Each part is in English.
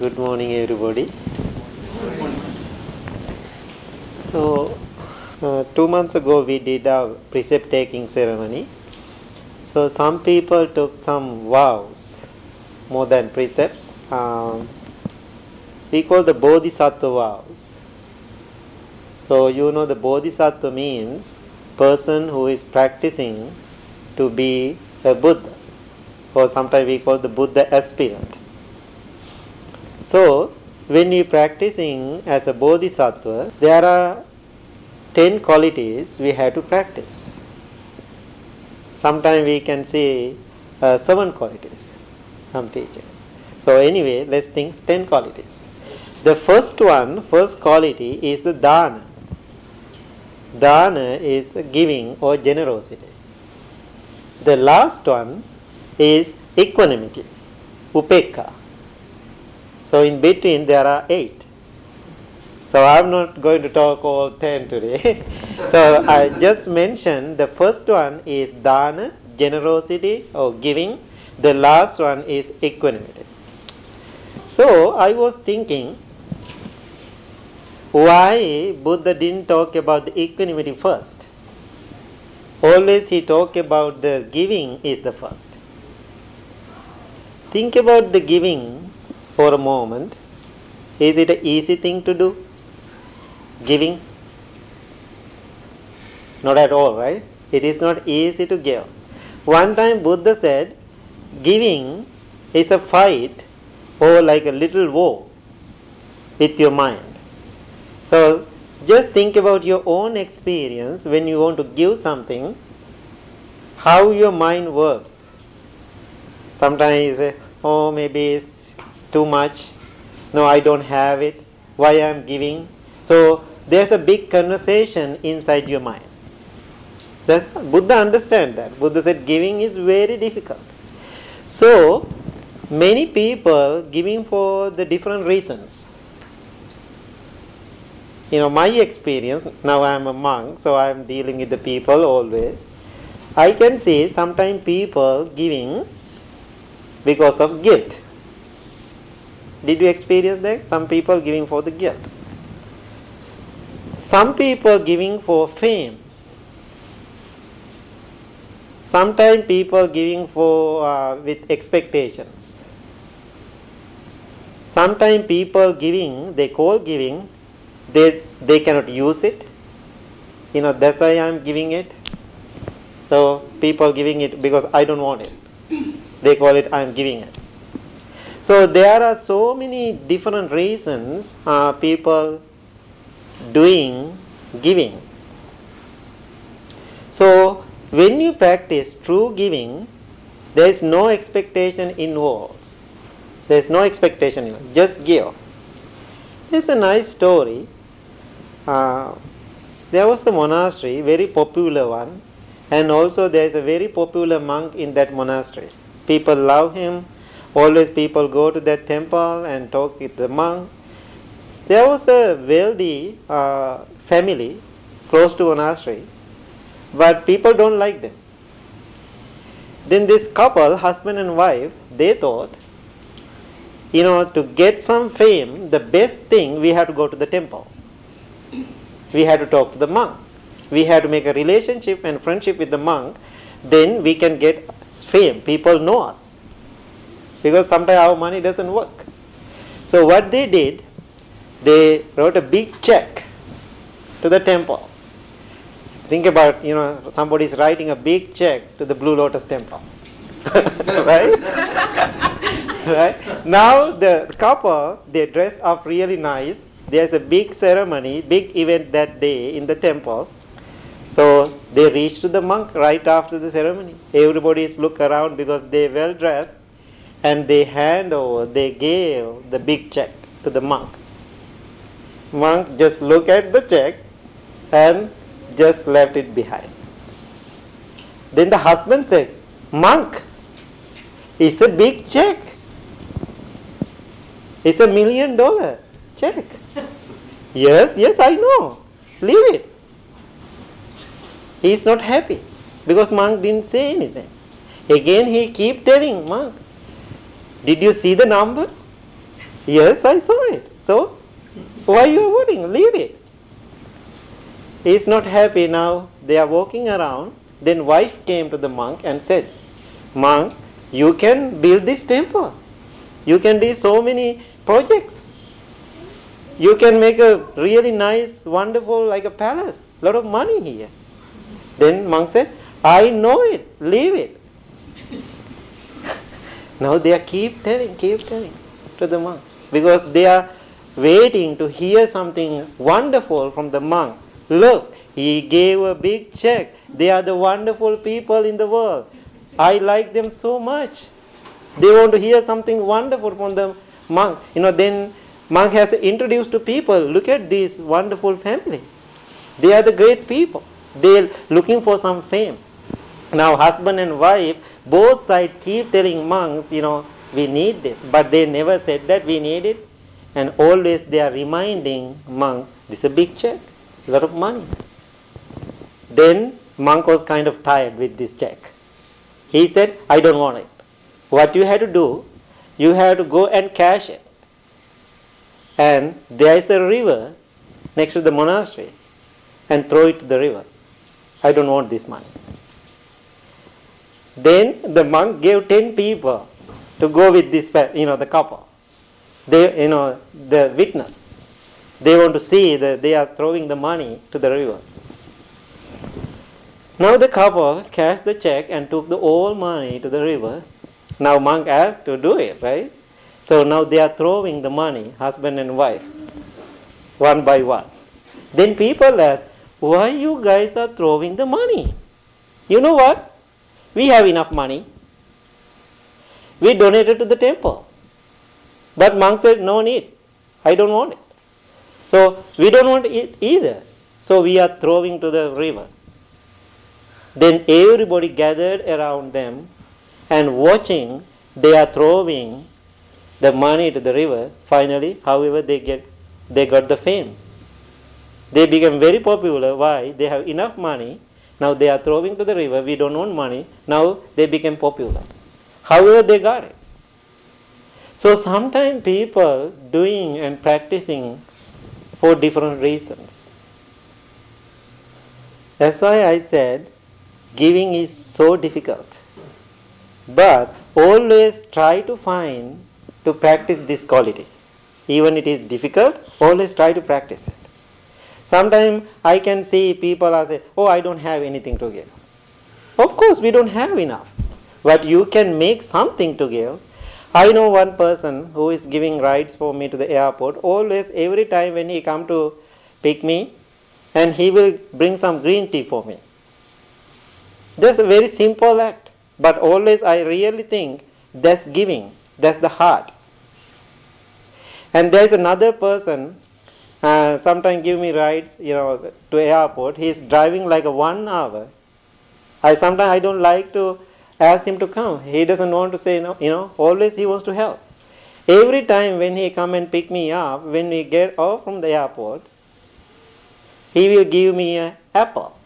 Good morning, everybody. So, uh, two months ago we did a precept taking ceremony. So, some people took some vows more than precepts. Um, we call the Bodhisattva vows. So, you know, the Bodhisattva means person who is practicing to be a Buddha, or sometimes we call the Buddha aspirant. So, when you practicing as a bodhisattva, there are 10 qualities we have to practice. Sometimes we can say uh, 7 qualities, some teachers. So, anyway, let's think 10 qualities. The first one, first quality is the dana. Dana is giving or generosity. The last one is equanimity, upekka. So in between there are eight. So I'm not going to talk all ten today. so I just mentioned the first one is dana, generosity or giving. The last one is equanimity. So I was thinking why Buddha didn't talk about the equanimity first. Always he talk about the giving is the first. Think about the giving for a moment. Is it an easy thing to do? Giving? Not at all, right? It is not easy to give. One time Buddha said, giving is a fight or like a little war with your mind. So just think about your own experience when you want to give something, how your mind works. Sometimes you say, oh, maybe it's too much. No, I don't have it. Why I'm giving? So there's a big conversation inside your mind. That's, Buddha understand that. Buddha said giving is very difficult. So many people giving for the different reasons. You know, my experience, now I am a monk, so I am dealing with the people always. I can see sometimes people giving because of guilt. Did you experience that? Some people giving for the guilt. Some people giving for fame. Sometimes people giving for uh, with expectations. Sometimes people giving, they call giving, they they cannot use it. You know that's why I am giving it. So people giving it because I don't want it. They call it I am giving it. So there are so many different reasons uh, people doing giving. So when you practice true giving, there is no expectation involved. There is no expectation involved. Just give. There's a nice story. Uh, there was a monastery, very popular one, and also there is a very popular monk in that monastery. People love him Always people go to that temple and talk with the monk. There was a wealthy uh, family close to monastery, but people don't like them. Then this couple, husband and wife, they thought, you know, to get some fame, the best thing we have to go to the temple. We have to talk to the monk. We have to make a relationship and friendship with the monk. Then we can get fame. People know us because sometimes our money doesn't work. So what they did, they wrote a big check to the temple. Think about, you know, somebody is writing a big check to the Blue Lotus temple. right? right? Now the couple, they dress up really nice. There's a big ceremony, big event that day in the temple. So they reach to the monk right after the ceremony. Everybody is look around because they well dressed and they hand over, they gave the big check to the monk. Monk just look at the check and just left it behind. Then the husband said, Monk, it's a big check. It's a million dollar check. yes, yes, I know. Leave it. He is not happy because monk didn't say anything. Again he keep telling monk, did you see the numbers? Yes, I saw it. So, why you are worrying? Leave it. He is not happy now. They are walking around. Then wife came to the monk and said, Monk, you can build this temple. You can do so many projects. You can make a really nice, wonderful, like a palace. Lot of money here. Then monk said, I know it. Leave it. Now they are keep telling, keep telling to the monk because they are waiting to hear something wonderful from the monk. Look, he gave a big check. They are the wonderful people in the world. I like them so much. They want to hear something wonderful from the monk. You know, then monk has introduced to people, look at this wonderful family. They are the great people. They are looking for some fame. Now husband and wife, both sides keep telling monks, you know, we need this. But they never said that we need it. And always they are reminding monk, this is a big check, a lot of money. Then monk was kind of tired with this check. He said, I don't want it. What you have to do, you have to go and cash it. And there is a river next to the monastery and throw it to the river. I don't want this money. Then the monk gave 10 people to go with this, you know, the couple. They, you know, the witness. They want to see that they are throwing the money to the river. Now the couple cashed the check and took the whole money to the river. Now monk asked to do it, right? So now they are throwing the money, husband and wife, one by one. Then people ask, why you guys are throwing the money? You know what? We have enough money. We donated to the temple. But monk said, no need. I don't want it. So we don't want it either. So we are throwing to the river. Then everybody gathered around them and watching, they are throwing the money to the river. Finally, however, they get they got the fame. They became very popular. Why? They have enough money. Now they are throwing to the river. We don't want money. Now they became popular. However, they got it. So sometimes people doing and practicing for different reasons. That's why I said giving is so difficult. But always try to find to practice this quality. Even it is difficult, always try to practice it. Sometimes I can see people are say, "Oh, I don't have anything to give." Of course, we don't have enough, but you can make something to give. I know one person who is giving rides for me to the airport. Always, every time when he come to pick me, and he will bring some green tea for me. That's a very simple act, but always I really think that's giving, that's the heart. And there's another person, uh, sometimes give me rides, you know, to airport. He's driving like a one hour. I sometimes I don't like to ask him to come. He doesn't want to say no, you know. Always he wants to help. Every time when he come and pick me up, when we get off from the airport, he will give me an apple.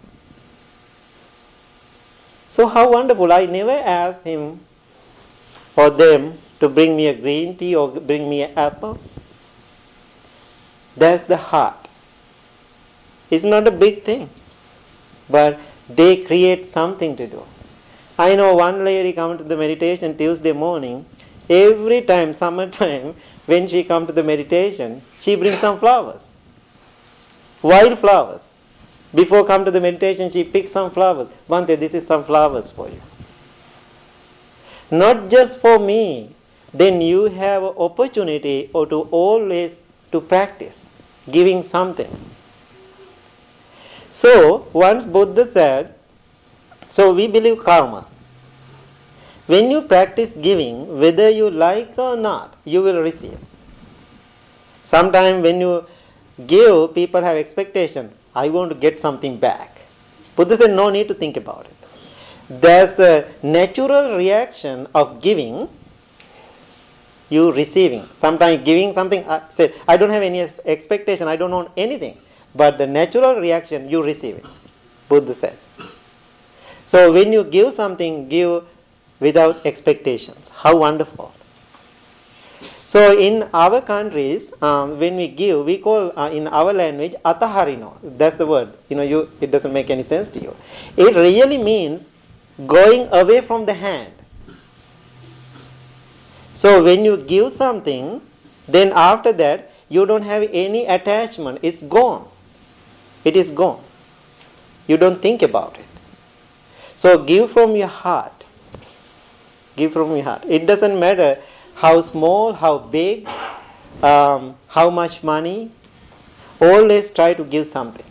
So how wonderful. I never asked him or them to bring me a green tea or bring me an apple. That's the heart. It's not a big thing, but they create something to do. I know one lady come to the meditation Tuesday morning. Every time, summertime, when she come to the meditation, she brings some flowers, wild flowers. Before come to the meditation, she picks some flowers. Bhante, this is some flowers for you. Not just for me. Then you have opportunity or to always to practice giving something. So once Buddha said, so we believe karma. When you practice giving, whether you like or not, you will receive. Sometimes when you give, people have expectation. I want to get something back. Buddha said, no need to think about it. There's the natural reaction of giving, you receiving. Sometimes giving something, I said, I don't have any expectation, I don't want anything. But the natural reaction, you receive it. Buddha said. So when you give something, give without expectations. How wonderful. So in our countries, um, when we give, we call uh, in our language ataharino. That's the word. You know, you it doesn't make any sense to you. It really means going away from the hand. So when you give something, then after that you don't have any attachment. It's gone. It is gone. You don't think about it. So give from your heart. Give from your heart. It doesn't matter how small, how big, um, how much money. Always try to give something.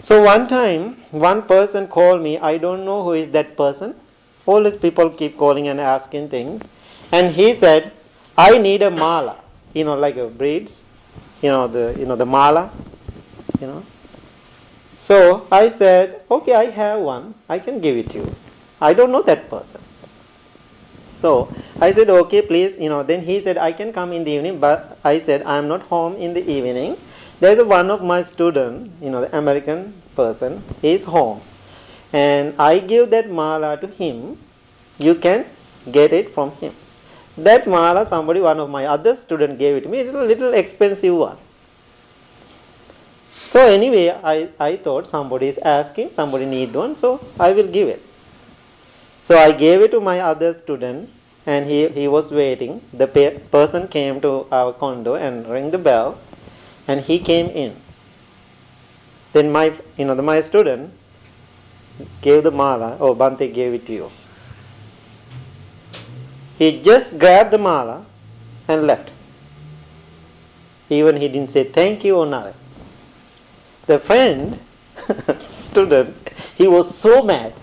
So one time, one person called me. I don't know who is that person. Always people keep calling and asking things. And he said, I need a mala. You know, like a braids. You know, the, you know, the mala. You know. So I said, okay, I have one. I can give it to you. I don't know that person. So I said, okay, please, you know, then he said, I can come in the evening, but I said, I am not home in the evening. There's one of my student, you know, the American person, is home. And I give that mala to him. You can get it from him. That mala, somebody, one of my other student gave it to me. It's a little expensive one. So anyway, I, I thought somebody is asking, somebody need one, so I will give it. So I gave it to my other student and he, he was waiting. The pe- person came to our condo and rang the bell and he came in. Then my, you know, the, my student gave the mala, or Bhante gave it to you. He just grabbed the mala and left. Even he didn't say thank you or nothing. The friend, student, he was so mad.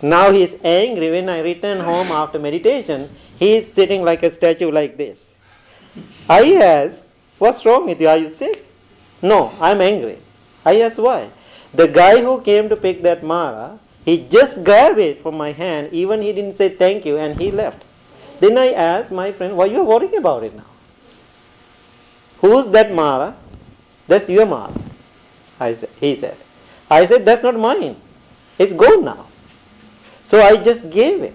Now he is angry. When I return home after meditation, he is sitting like a statue like this. I ask, What's wrong with you? Are you sick? No, I'm angry. I ask why. The guy who came to pick that mala, he just grabbed it from my hand, even he didn't say thank you, and he left. Then I asked my friend, Why you are worrying about it now? Who's that mala? That's your mala. I said, he said. I said, That's not mine. It's gone now. So I just gave it.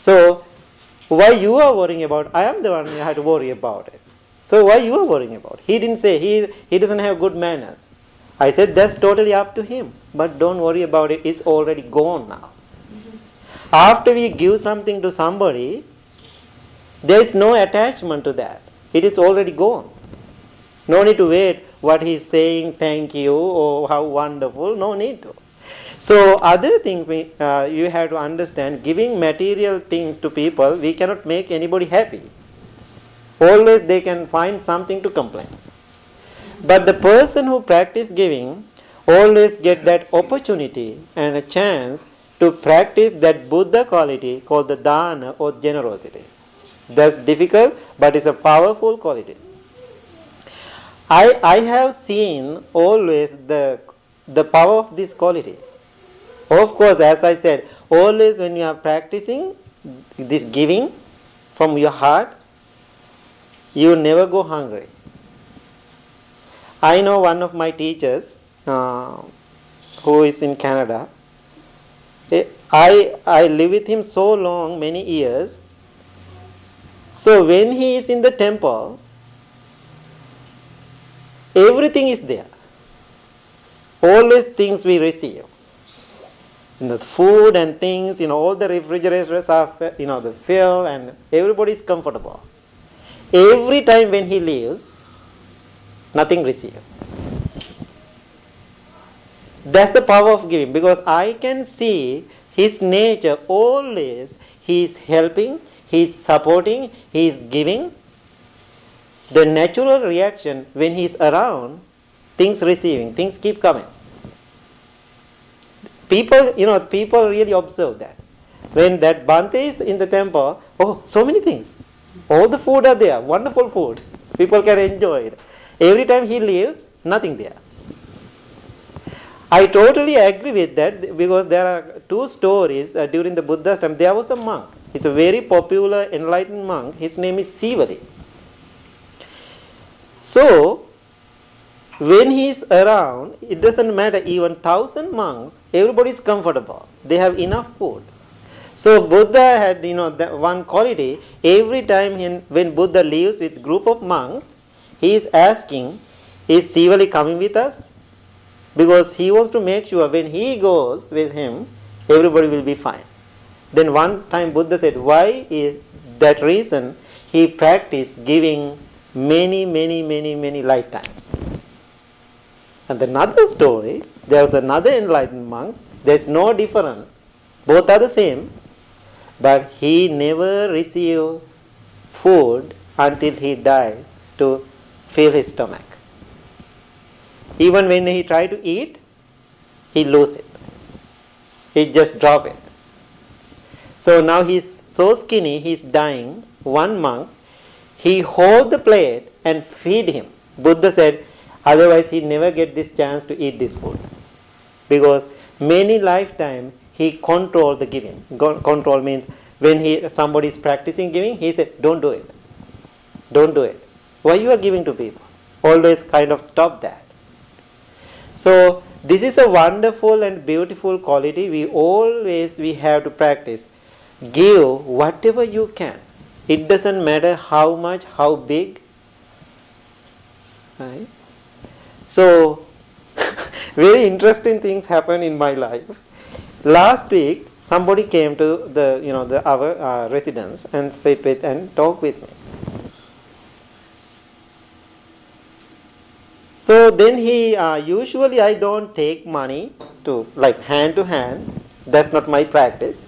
So why you are worrying about? I am the one who had to worry about it. So why you are worrying about? He didn't say he he doesn't have good manners. I said that's totally up to him. But don't worry about it. It's already gone now. After we give something to somebody, there is no attachment to that. It is already gone. No need to wait what he's saying, thank you, or how wonderful. No need to. So other thing we, uh, you have to understand, giving material things to people, we cannot make anybody happy. Always they can find something to complain. But the person who practice giving always get that opportunity and a chance to practice that Buddha quality called the dana or generosity. That's difficult, but it's a powerful quality. I, I have seen always the, the power of this quality. Of course, as I said, always when you are practicing this giving from your heart, you never go hungry. I know one of my teachers uh, who is in Canada. I, I live with him so long, many years. So when he is in the temple, everything is there. Always things we receive. You know, the food and things, you know, all the refrigerators are, you know, the fill and everybody is comfortable. Every time when he leaves, nothing received. That's the power of giving because I can see his nature always he is helping, he is supporting, he is giving. The natural reaction when he is around, things receiving, things keep coming. People, you know, people really observe that. When that Bhante is in the temple, oh, so many things. All the food are there, wonderful food. People can enjoy it. Every time he leaves, nothing there. I totally agree with that because there are two stories uh, during the Buddha's time. There was a monk. He's a very popular enlightened monk. His name is Sivali. So, when he is around, it doesn't matter, even thousand monks, everybody is comfortable. They have enough food. So Buddha had you know one quality. Every time he, when Buddha leaves with group of monks, he is asking, "Is Sivali coming with us?" Because he wants to make sure when he goes with him, everybody will be fine. Then one time Buddha said, "Why is that reason?" He practiced giving many, many, many, many lifetimes. And another story, there was another enlightened monk. There's no difference. Both are the same. But he never received food until he died to fill his stomach. Even when he tried to eat, he lose it. He just drop it. So now he's so skinny, he's dying. One monk, he hold the plate and feed him. Buddha said, otherwise he never get this chance to eat this food. Because many lifetime he control the giving. Control means when he somebody is practicing giving, he said, "Don't do it. Don't do it. Why you are giving to people? Always kind of stop that." So this is a wonderful and beautiful quality. We always we have to practice. Give whatever you can. It doesn't matter how much, how big. Right? So very interesting things happen in my life Last week, somebody came to the you know the our uh, residence and sit with and talk with me. So then he uh, usually I don't take money to like hand to hand. That's not my practice.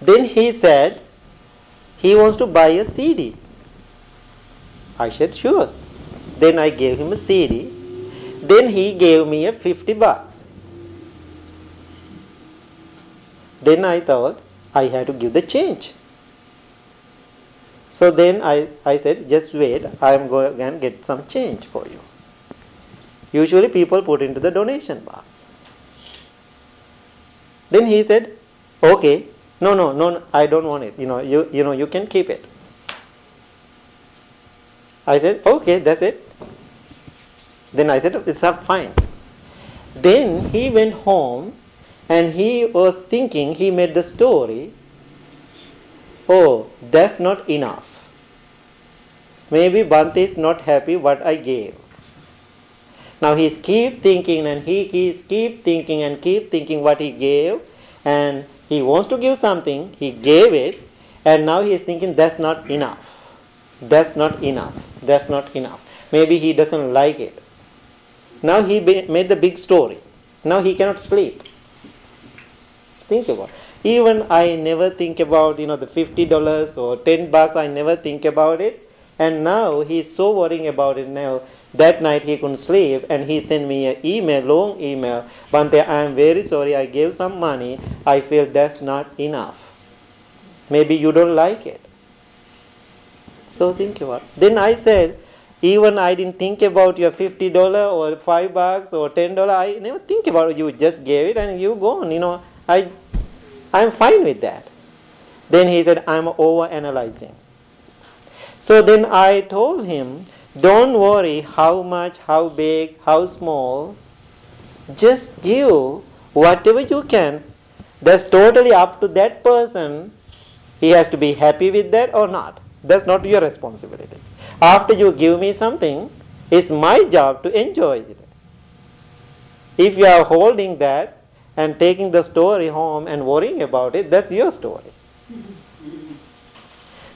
Then he said he wants to buy a CD. I said sure. Then I gave him a CD. Then he gave me a 50 bucks. Then I thought I had to give the change. So then I, I said, just wait, I am going to get some change for you. Usually people put into the donation box. Then he said, okay, no, no, no, I don't want it. You know, you, you know, you can keep it. I said, okay, that's it. Then I said, it's up fine. Then he went home and he was thinking, he made the story, oh, that's not enough. Maybe Bhante is not happy what I gave. Now he's keep thinking and he keeps keep thinking and keep thinking what he gave and he wants to give something, he gave it and now he is thinking that's not enough. That's not enough. That's not enough. Maybe he doesn't like it. Now he made the big story. Now he cannot sleep think about. Even I never think about, you know, the $50 or 10 bucks, I never think about it. And now he's so worrying about it now. That night he couldn't sleep and he sent me an email, long email. Bhante, I am very sorry, I gave some money. I feel that's not enough. Maybe you don't like it. So think about it. Then I said, even I didn't think about your fifty dollar or five bucks or ten dollar. I never think about it. You just gave it and you gone. You know, I I'm fine with that. Then he said, I'm over analyzing. So then I told him, don't worry how much, how big, how small. Just give whatever you can. That's totally up to that person. He has to be happy with that or not. That's not your responsibility. After you give me something, it's my job to enjoy it. If you are holding that, and taking the story home and worrying about it, that's your story.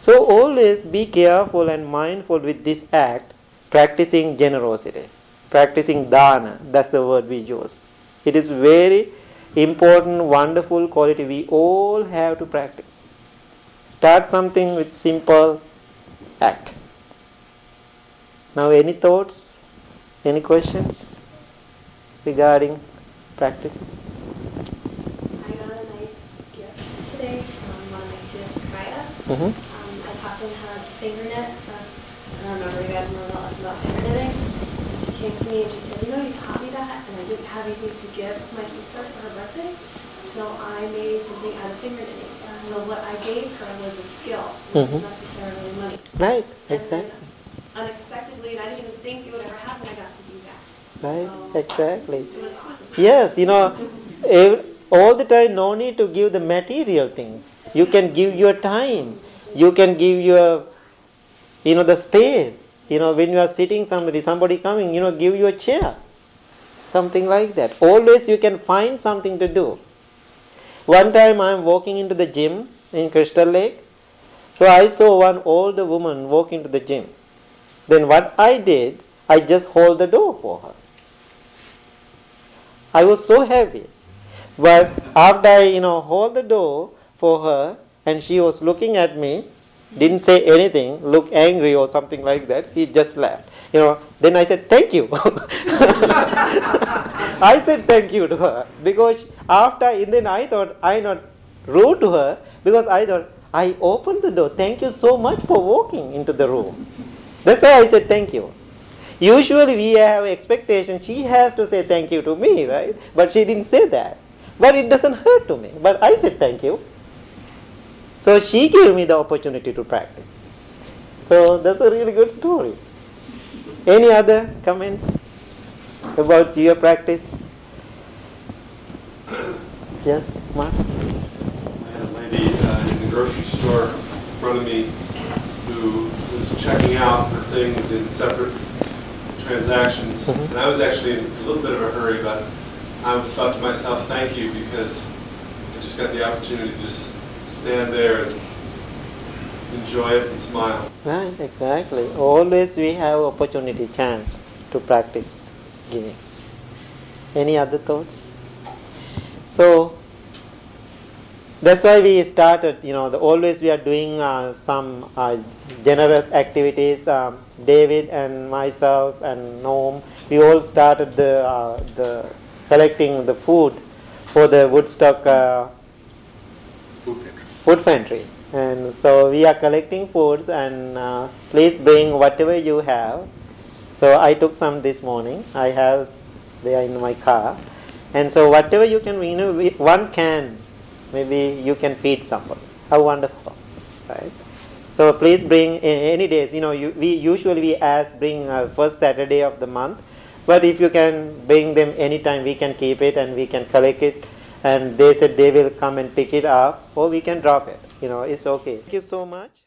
So always be careful and mindful with this act, practicing generosity, practicing dana, that's the word we use. It is very important, wonderful quality we all have to practice. Start something with simple act. Now any thoughts, any questions regarding practice? Mm-hmm. Um, I taught them how to finger knit. Uh, I don't remember you guys know about, about finger knitting. And she came to me and she said, you know, you taught me that, and I didn't have anything to give my sister for her birthday, so I made something out of finger knitting. So what I gave her was a skill, not mm-hmm. necessarily money. Right, exactly. unexpectedly, and I didn't even think it would ever happen, I got to do that. Right, so exactly. It was awesome. Yes, you know, all the time, no need to give the material things You can give your time. You can give your, you know, the space. You know, when you are sitting somebody, somebody coming, you know, give you a chair. Something like that. Always you can find something to do. One time I am walking into the gym in Crystal Lake. So I saw one old woman walk into the gym. Then what I did, I just hold the door for her. I was so happy. But after I, you know, hold the door for her and she was looking at me, didn't say anything, look angry or something like that, he just left. You know, then I said, thank you. I said thank you to her because after, and then I thought I not rude to her because I thought I opened the door. Thank you so much for walking into the room. That's why I said thank you. Usually we have expectation she has to say thank you to me, right? But she didn't say that. But it doesn't hurt to me. But I said thank you. So she gave me the opportunity to practice. So that's a really good story. Any other comments about your practice? Yes, Mark? I had a lady uh, in the grocery store in front of me who was checking out her things in separate transactions. Mhm. And I was actually in a little bit of a hurry, but I thought to myself, thank you, because I just got the opportunity to just stand there and enjoy it and smile. Right, exactly. Always we have opportunity, chance to practice giving. Any other thoughts? So that's why we started. You know, the, always we are doing uh, some uh, generous activities. Um, David and myself and Noam, we all started the uh, the collecting the food for the Woodstock uh, food pantry. And so we are collecting foods and uh, please bring whatever you have. So I took some this morning. I have they are in my car. And so whatever you can, you know, one can, maybe you can feed somebody. How wonderful, right? So please bring any days. You know, you, we usually we ask bring uh, first Saturday of the month, but if you can bring them anytime, we can keep it and we can collect it. And they said they will come and pick it up, or we can drop it. You know, it's okay. Thank you so much.